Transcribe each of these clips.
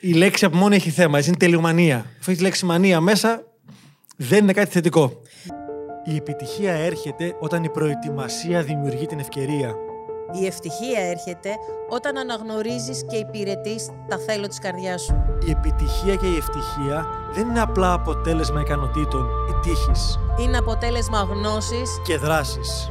η λέξη από μόνο έχει θέμα. Έτσι είναι τελειομανία. Αφού έχεις λέξη μανία μέσα, δεν είναι κάτι θετικό. Η επιτυχία έρχεται όταν η προετοιμασία δημιουργεί την ευκαιρία. Η ευτυχία έρχεται όταν αναγνωρίζεις και υπηρετείς τα θέλω της καρδιάς σου. Η επιτυχία και η ευτυχία δεν είναι απλά αποτέλεσμα ικανοτήτων ή τύχης Είναι αποτέλεσμα γνώσης. και δράσης.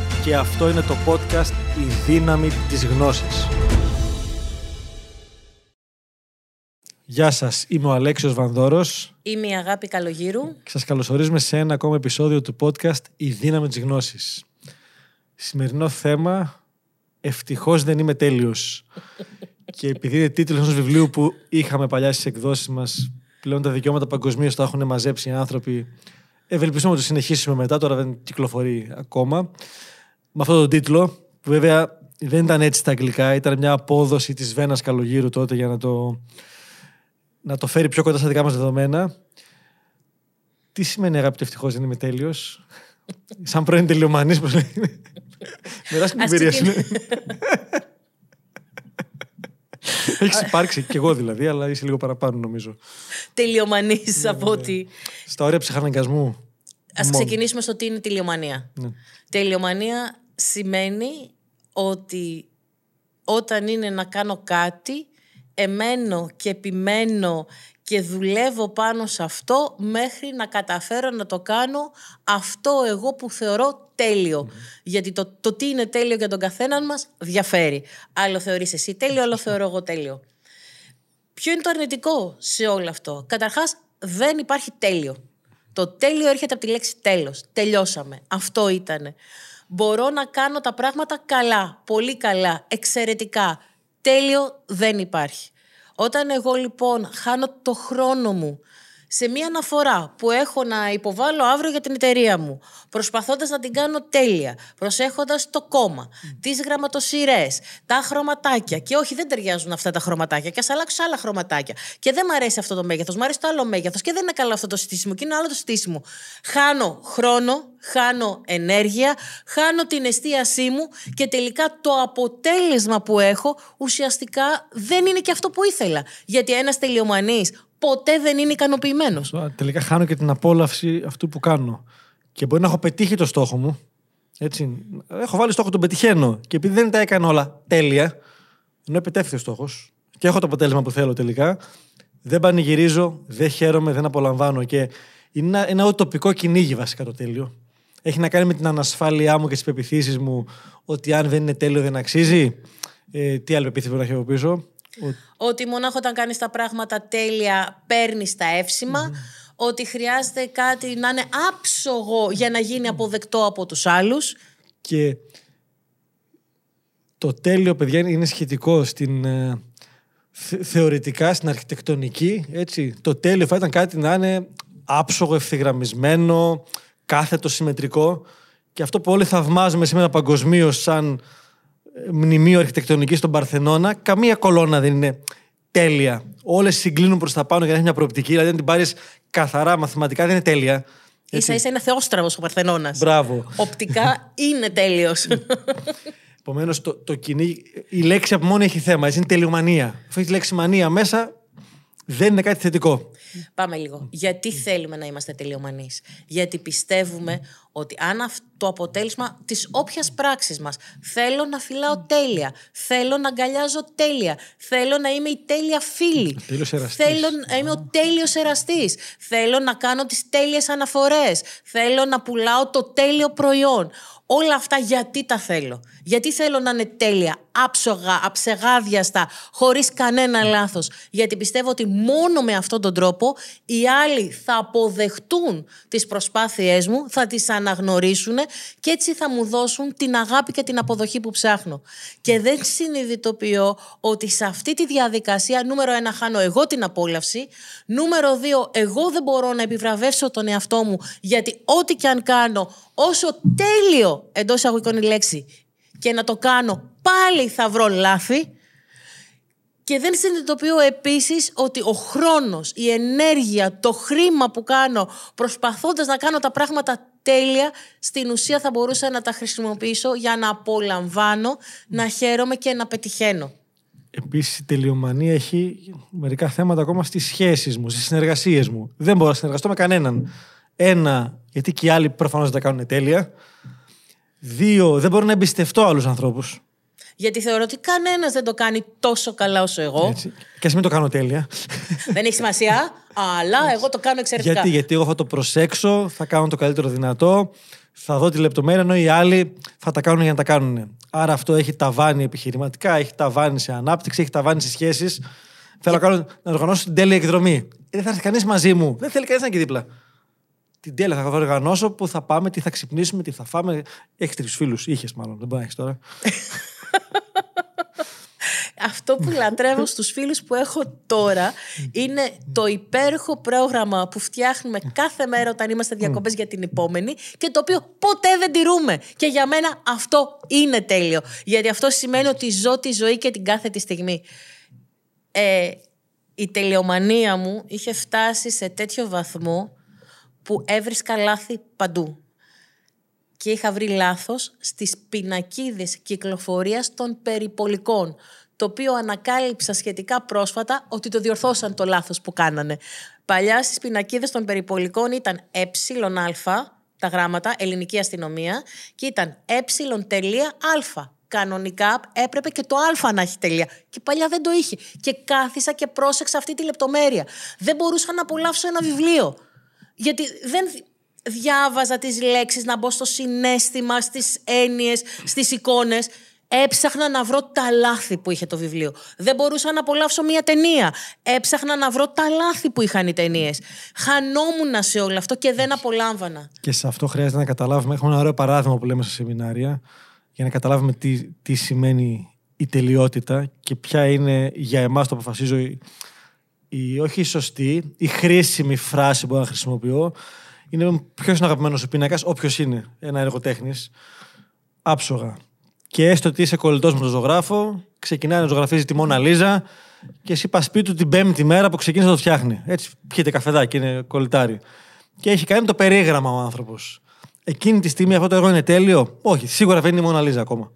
Και αυτό είναι το podcast «Η δύναμη της γνώσης». Γεια σας, είμαι ο Αλέξιος Βανδόρος Είμαι η Αγάπη Καλογύρου. και σας καλωσορίζουμε σε ένα ακόμα επεισόδιο του podcast «Η δύναμη της γνώσης». Σημερινό θέμα, ευτυχώς δεν είμαι τέλειος. και επειδή είναι τίτλος ενός βιβλίου που είχαμε παλιά στις εκδόσεις μας, πλέον τα δικαιώματα παγκοσμίως τα έχουν μαζέψει οι άνθρωποι. Ευελπιστούμε να το συνεχίσουμε μετά, τώρα δεν κυκλοφορεί ακόμα. Με αυτόν τον τίτλο, που βέβαια δεν ήταν έτσι στα αγγλικά, ήταν μια απόδοση της Βένας Καλογύρου τότε για να το, να το φέρει πιο κοντά στα δικά μας δεδομένα. Τι σημαίνει αγάπη του ευτυχώς δεν είμαι τέλειος; Σαν πρώην τελειομανής, πώς λέει. Μοιράσου την Ας εμπειρία σου. ξεκινήσουμε. Έχεις υπάρξει κι εγώ δηλαδή, αλλά είσαι λίγο παραπάνω νομίζω. Τελειομανής από ότι... Στα όρια ψυχαναγκασμού. Ας μόνος. ξεκινήσουμε στο τι είναι τελειομανία. Ναι. Τελειομανία σημαίνει ότι όταν είναι να κάνω κάτι, εμένω και επιμένω και δουλεύω πάνω σε αυτό μέχρι να καταφέρω να το κάνω αυτό εγώ που θεωρώ τέλειο. Γιατί το, το τι είναι τέλειο για τον καθέναν μας διαφέρει. Άλλο θεωρείς εσύ τέλειο, άλλο θεωρώ εγώ τέλειο. Ποιο είναι το αρνητικό σε όλο αυτό; Καταρχάς δεν υπάρχει τέλειο. Το τέλειο έρχεται από τη λέξη τέλος. Τελειώσαμε. Αυτό ήτανε. Μπορώ να κάνω τα πράγματα καλά, πολύ καλά, εξαιρετικά. Τέλειο δεν υπάρχει. Όταν εγώ λοιπόν χάνω το χρόνο μου σε μία αναφορά που έχω να υποβάλω αύριο για την εταιρεία μου, προσπαθώντας να την κάνω τέλεια, προσέχοντας το κόμμα, τις γραμματοσυρές, τα χρωματάκια και όχι δεν ταιριάζουν αυτά τα χρωματάκια και ας αλλάξω σε άλλα χρωματάκια και δεν μ' αρέσει αυτό το μέγεθος, μ' αρέσει το άλλο μέγεθος και δεν είναι καλό αυτό το στήσιμο και είναι άλλο το στήσιμο. Χάνω χρόνο, χάνω ενέργεια, χάνω την εστίασή μου και τελικά το αποτέλεσμα που έχω ουσιαστικά δεν είναι και αυτό που ήθελα. Γιατί ένας τελειομανής ποτέ δεν είναι ικανοποιημένος. Σωστά. Τελικά χάνω και την απόλαυση αυτού που κάνω. Και μπορεί να έχω πετύχει το στόχο μου. Έτσι. Έχω βάλει στόχο, τον πετυχαίνω. Και επειδή δεν τα έκανα όλα τέλεια, ενώ επιτεύχθη ο στόχος και έχω το αποτέλεσμα που θέλω τελικά, δεν πανηγυρίζω, δεν χαίρομαι, δεν απολαμβάνω. Και είναι ένα, ένα ουτοπικό κυνήγι βασικά το τέλειο. Έχει να κάνει με την ανασφάλειά μου και τις πεπιθήσεις μου ότι αν δεν είναι τέλειο δεν αξίζει. Ε, τι άλλη πεποίθηση μπορεί να έχει από πίσω. Ο- Ότι μονάχα όταν κάνεις τα πράγματα τέλεια παίρνεις τα εύσημα. Ότι χρειάζεται κάτι να είναι άψογο για να γίνει αποδεκτό από τους άλλους. Και το τέλειο, παιδιά, είναι σχετικό στην, ε, θε- θεωρητικά στην αρχιτεκτονική. Έτσι. Το τέλειο θα ήταν κάτι να είναι άψογο, ευθυγραμμισμένο, κάθετο, συμμετρικό. Και αυτό που όλοι θαυμάζουμε σήμερα παγκοσμίως σαν ε, μνημείο αρχιτεκτονικής στον Παρθενώνα, καμία κολόνα δεν είναι τέλεια. Όλες συγκλίνουν προς τα πάνω για να έχεις μια προοπτική. Δηλαδή, αν την πάρεις καθαρά μαθηματικά, δεν είναι τέλεια. Ίσα ίσα είναι θεόστραβος ο Παρθενώνας. Μπράβο. Οπτικά είναι τέλειος. Επομένως, το, το κυνήγι, η λέξη από μόνο έχει θέμα. Έτσι είναι τελειομανία. Αφού έχεις τη λέξη μανία μέσα, δεν είναι κάτι θετικό. Πάμε λίγο. Γιατί θέλουμε να είμαστε τελειομανείς; Γιατί πιστεύουμε ότι αν αυτό το αποτέλεσμα της όποιας πράξης μας θέλω να φυλάω τέλεια, θέλω να αγκαλιάζω τέλεια, θέλω να είμαι η τέλεια φίλη, τέλειος εραστής. θέλω να είμαι ο τέλειος εραστής, θέλω να κάνω τις τέλειες αναφορές, θέλω να πουλάω το τέλειο προϊόν. Όλα αυτά γιατί τα θέλω; Γιατί θέλω να είναι τέλεια άψογα, αψεγάδιαστα, χωρίς κανένα λάθος. Γιατί πιστεύω ότι μόνο με αυτόν τον τρόπο οι άλλοι θα αποδεχτούν τις προσπάθειές μου, θα τις αναγνωρίσουν και έτσι θα μου δώσουν την αγάπη και την αποδοχή που ψάχνω. Και δεν συνειδητοποιώ ότι σε αυτή τη διαδικασία, νούμερο ένα, χάνω εγώ την απόλαυση, νούμερο δύο, εγώ δεν μπορώ να επιβραβεύσω τον εαυτό μου, γιατί ό,τι και αν κάνω, όσο τέλειο εντός εισαγωγικών η λέξη και να το κάνω, πάλι θα βρω λάθη. Και δεν συνειδητοποιώ επίσης ότι ο χρόνος, η ενέργεια, το χρήμα που κάνω προσπαθώντας να κάνω τα πράγματα τέλεια, στην ουσία θα μπορούσα να τα χρησιμοποιήσω για να απολαμβάνω, να χαίρομαι και να πετυχαίνω. Επίσης η τελειομανία έχει μερικά θέματα ακόμα στις σχέσεις μου, στις συνεργασίες μου. Δεν μπορώ να συνεργαστώ με κανέναν. Ένα, γιατί και οι άλλοι προφανώς δεν τα κάνουν τέλεια. Δύο, δεν μπορώ να εμπιστευτώ άλλους ανθρώπους. Γιατί θεωρώ ότι κανένας δεν το κάνει τόσο καλά όσο εγώ. Έτσι. Και ας μην το κάνω τέλεια. δεν έχει σημασία, αλλά εγώ το κάνω εξαιρετικά. Γιατί, γιατί εγώ θα το προσέξω, θα κάνω το καλύτερο δυνατό, θα δω τη λεπτομέρεια, ενώ οι άλλοι θα τα κάνουν για να τα κάνουν. Άρα αυτό έχει ταβάνει επιχειρηματικά, έχει ταβάνει σε ανάπτυξη, έχει ταβάνει σε σχέσεις. Θέλω να, κάνω, να οργανώσω την τέλεια εκδρομή. Ε, δεν θα έρθει κανείς μαζί μου. Δεν θέλει κανείς να είναι εκεί δίπλα. Την τέλεια θα οργανώσω που θα πάμε, τι θα ξυπνήσουμε, τι θα φάμε. Έχεις τρεις φίλους. Είχες μάλλον. Δεν μπορεί να έχεις τώρα. Αυτό που λατρεύω στους φίλους που έχω τώρα είναι το υπέροχο πρόγραμμα που φτιάχνουμε κάθε μέρα όταν είμαστε διακοπές για την επόμενη και το οποίο ποτέ δεν τηρούμε. Και για μένα αυτό είναι τέλειο. Γιατί αυτό σημαίνει ότι ζω τη ζωή και την κάθε τη στιγμή. Ε, η τελειομανία μου είχε φτάσει σε τέτοιο βαθμό που έβρισκα λάθη παντού και είχα βρει λάθος στις πινακίδες κυκλοφορίας των περιπολικών, το οποίο ανακάλυψα σχετικά πρόσφατα ότι το διορθώσαν το λάθος που κάνανε. Παλιά στις πινακίδες των περιπολικών ήταν εα, τα γράμματα, ελληνική αστυνομία, και ήταν ε.α. Κανονικά έπρεπε και το α να έχει τελεία. Και παλιά δεν το είχε. Και κάθισα και πρόσεξα αυτή τη λεπτομέρεια. Δεν μπορούσα να απολαύσω ένα βιβλίο. Γιατί δεν, διάβαζα τις λέξεις, να μπω στο συνέστημα, στις έννοιες, στις εικόνες. Έψαχνα να βρω τα λάθη που είχε το βιβλίο. Δεν μπορούσα να απολαύσω μια ταινία. Έψαχνα να βρω τα λάθη που είχαν οι ταινίες. Χανόμουν σε όλο αυτό και δεν απολάμβανα. Και σε αυτό χρειάζεται να καταλάβουμε. Έχουμε ένα ωραίο παράδειγμα που λέμε σε σεμινάρια για να καταλάβουμε τι, τι σημαίνει η τελειότητα και ποια είναι για εμάς το αποφασίζω η, η, όχι η σωστή, η χρήσιμη φράση που να χρησιμοποιώ είναι ποιος είναι αγαπημένος σου πίνακας, όποιος είναι ένα έργο τέχνης. Άψογα. Και έστω ότι είσαι κολλητός με τον ζωγράφο, ξεκινάει να ζωγραφίζει τη Μόνα Λίζα και εσύ πας σπίτι του την πέμπτη μέρα που ξεκίνησε να το φτιάχνει. Έτσι, πιείτε καφεδάκι, είναι κολλητάρι. Και έχει κάνει το περίγραμμα ο άνθρωπος. Εκείνη τη στιγμή αυτό το έργο είναι τέλειο; Όχι, σίγουρα δεν είναι η Μόνα Λίζα ακόμα.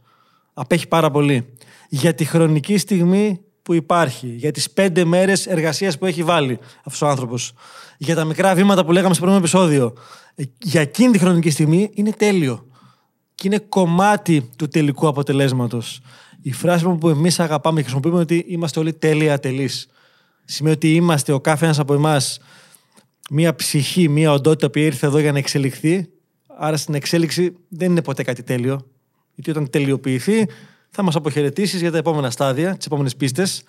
Απέχει πάρα πολύ. Για τη χρονική στιγμή που υπάρχει, για τις πέντε μέρες εργασίας που έχει βάλει αυτός ο άνθρωπος, για τα μικρά βήματα που λέγαμε στο πρώτο επεισόδιο. Ε, για εκείνη τη χρονική στιγμή είναι τέλειο. Και είναι κομμάτι του τελικού αποτελέσματος. Η φράση που εμείς αγαπάμε και χρησιμοποιούμε είναι ότι είμαστε όλοι τέλεια ατελείς. Σημαίνει ότι είμαστε ο κάθε ένας από εμάς μία ψυχή, μία οντότητα που ήρθε εδώ για να εξελιχθεί. Άρα στην εξέλιξη δεν είναι ποτέ κάτι τέλειο. Γιατί όταν τελειοποιηθεί, θα μας αποχαιρετήσεις για τα επόμενα στάδια, τις επόμενες πίστες.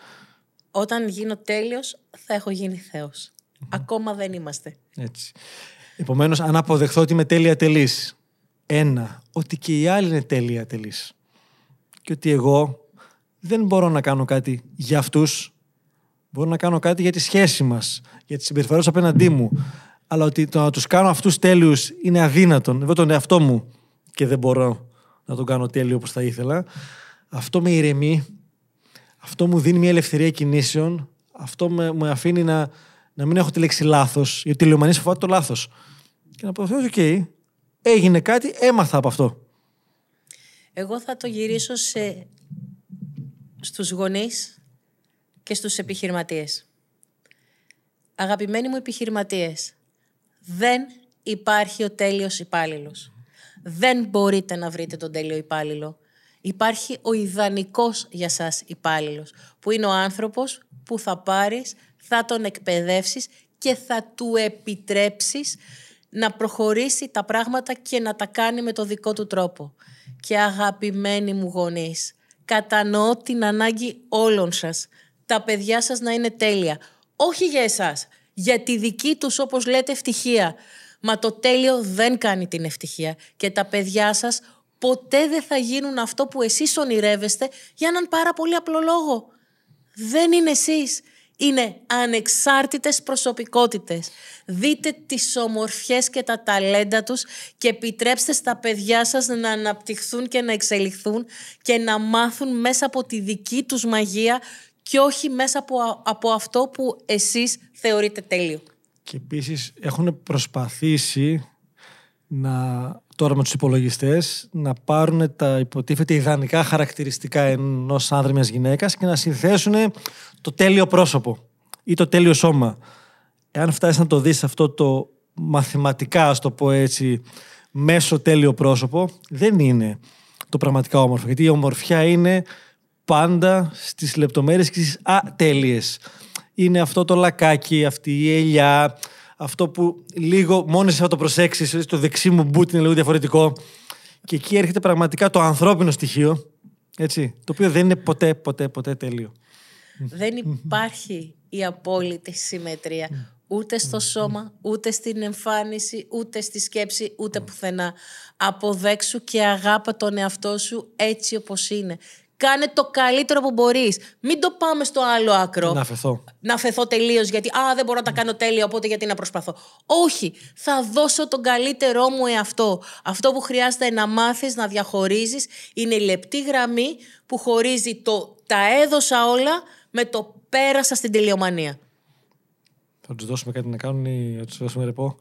Όταν γίνω τέλειος, θα έχω γίνει Θεός. Ακόμα δεν είμαστε. Έτσι. Επομένως, αν αποδεχθώ ότι είμαι τέλεια τελή, ένα, ότι και οι άλλοι είναι τέλεια τελή. Και ότι εγώ δεν μπορώ να κάνω κάτι για αυτούς. Μπορώ να κάνω κάτι για τη σχέση μας, για τις συμπεριφορές απέναντί μου. Αλλά ότι το να τους κάνω αυτούς τέλειους είναι αδύνατον. Εγώ τον εαυτό μου και δεν μπορώ να τον κάνω τέλειο όπως θα ήθελα. Αυτό με ηρεμεί. Αυτό μου δίνει μια ελευθερία κινήσεων. Αυτό με, με αφήνει να, να μην έχω τη λέξη λάθος. Γιατί η τελειομανία φοβάται το λάθος. Και να πω, OK, okay, έγινε κάτι, έμαθα από αυτό. Εγώ θα το γυρίσω σε... στους γονείς και στους επιχειρηματίες. Αγαπημένοι μου επιχειρηματίες, δεν υπάρχει ο τέλειος υπάλληλος. Δεν μπορείτε να βρείτε τον τέλειο υπάλληλο. Υπάρχει ο ιδανικός για σας υπάλληλος, που είναι ο άνθρωπος που θα πάρεις, θα τον εκπαιδεύσεις και θα του επιτρέψεις να προχωρήσει τα πράγματα και να τα κάνει με το δικό του τρόπο. Και αγαπημένοι μου γονείς, Κατανοώ την ανάγκη όλων σας. Τα παιδιά σας να είναι τέλεια. Όχι για εσάς. Για τη δική τους, όπως λέτε, ευτυχία. Μα το τέλειο δεν κάνει την ευτυχία. Και τα παιδιά σας ποτέ δεν θα γίνουν αυτό που εσείς ονειρεύεστε για έναν πάρα πολύ απλό λόγο. Δεν είναι εσείς είναι ανεξάρτητες προσωπικότητες. Δείτε τις ομορφιές και τα ταλέντα τους και επιτρέψτε στα παιδιά σας να αναπτυχθούν και να εξελιχθούν και να μάθουν μέσα από τη δική τους μαγεία και όχι μέσα από, από αυτό που εσείς θεωρείτε τέλειο. Και επίσης έχουν προσπαθήσει να, τώρα με τους υπολογιστές να πάρουν τα υποτίθεται ιδανικά χαρακτηριστικά ενός άνδρα μιας γυναίκας και να συνθέσουν το τέλειο πρόσωπο ή το τέλειο σώμα. Εάν φτάσεις να το δεις αυτό το μαθηματικά, ας το πω έτσι, μέσο τέλειο πρόσωπο, δεν είναι το πραγματικά όμορφο. Γιατί η ομορφιά είναι πάντα στις λεπτομέρειες και στις ατέλειες. Είναι αυτό το λακάκι, αυτή η ελιά, αυτό που λίγο μόνοι θα το προσέξεις, το δεξί μου μπουτ είναι λίγο διαφορετικό. Και εκεί έρχεται πραγματικά το ανθρώπινο στοιχείο, έτσι, το οποίο δεν είναι ποτέ, ποτέ, ποτέ τέλειο. Δεν υπάρχει η απόλυτη συμμετρία. Ούτε στο σώμα, ούτε στην εμφάνιση, ούτε στη σκέψη, ούτε πουθενά. Αποδέξου και αγάπα τον εαυτό σου έτσι όπως είναι. Κάνε το καλύτερο που μπορείς. Μην το πάμε στο άλλο άκρο. Να αφαιθώ. Να αφαιθώ τελείως γιατί Α, δεν μπορώ να τα κάνω τέλεια, οπότε γιατί να προσπαθώ. Όχι. Θα δώσω τον καλύτερό μου εαυτό. Αυτό που χρειάζεται να μάθεις να διαχωρίζεις είναι η λεπτή γραμμή που χωρίζει το τα έδωσα όλα με το πέρασα στην τελειομανία. Θα τους δώσουμε κάτι να κάνουν ή θα τους δώσουμε ρεπό;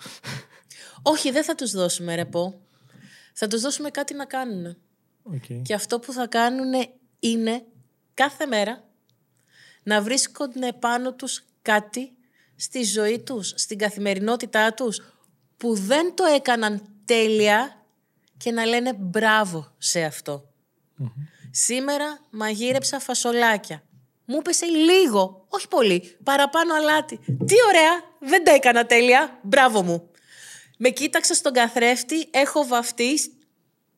Όχι, δεν θα τους δώσουμε ρεπό. Θα τους δώσουμε κάτι να κάνουν. Okay. Και αυτό που θα κάνουν είναι κάθε μέρα να βρίσκονται πάνω τους κάτι στη ζωή τους, στην καθημερινότητά τους, που δεν το έκαναν τέλεια και να λένε μπράβο σε αυτό. Σήμερα μαγείρεψα φασολάκια. Μου έπεσε λίγο, όχι πολύ, παραπάνω αλάτι. Τι ωραία, δεν τα έκανα τέλεια, μπράβο μου. Με κοίταξα στον καθρέφτη, έχω βαφτεί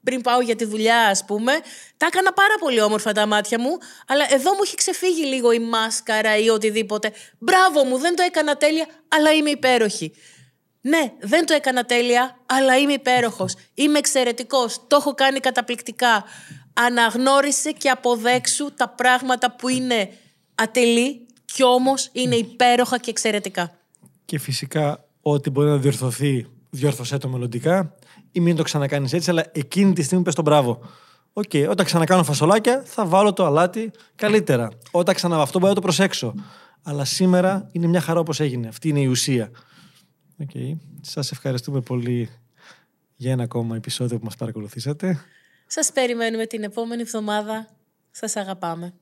πριν πάω για τη δουλειά, ας πούμε, τα έκανα πάρα πολύ όμορφα τα μάτια μου, αλλά εδώ μου έχει ξεφύγει λίγο η μάσκαρα ή οτιδήποτε. Μπράβο μου, δεν το έκανα τέλεια, αλλά είμαι υπέροχη. Ναι, δεν το έκανα τέλεια, αλλά είμαι υπέροχος. Είμαι εξαιρετικός. Το έχω κάνει καταπληκτικά. Αναγνώρισε και αποδέξου τα πράγματα που είναι ατελή και όμως είναι υπέροχα και εξαιρετικά. Και φυσικά ό,τι μπορεί να διορθωθεί, διόρθωσέ το μελλοντικά ή μην το ξανακάνεις έτσι, αλλά εκείνη τη στιγμή πες τον μπράβο. OK, okay, όταν ξανακάνω φασολάκια θα βάλω το αλάτι καλύτερα. Όταν ξαναβαφτώ μπορώ να το προσέξω. Αλλά σήμερα είναι μια χαρά όπως έγινε. Αυτή είναι η ουσία. Okay. Σας ευχαριστούμε πολύ για ένα ακόμα επεισόδιο που μας παρακολουθήσατε. Σας περιμένουμε την επόμενη εβδομάδα. Σας αγαπάμε.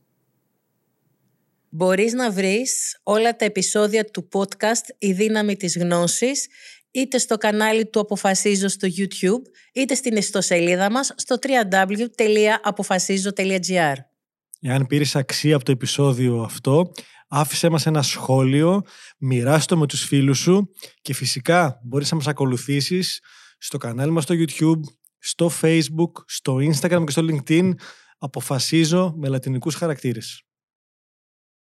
Μπορείς να βρεις όλα τα επεισόδια του podcast «Η δύναμη της γνώσης» είτε στο κανάλι του Αποφασίζω στο YouTube, είτε στην ιστοσελίδα μας στο www.apofasizo.gr. Εάν πήρες αξία από το επεισόδιο αυτό, άφησέ μας ένα σχόλιο, μοιράστο με τους φίλους σου και φυσικά μπορείς να μας ακολουθήσεις στο κανάλι μας στο YouTube, στο Facebook, στο Instagram και στο LinkedIn. Αποφασίζω με λατινικούς χαρακτήρες.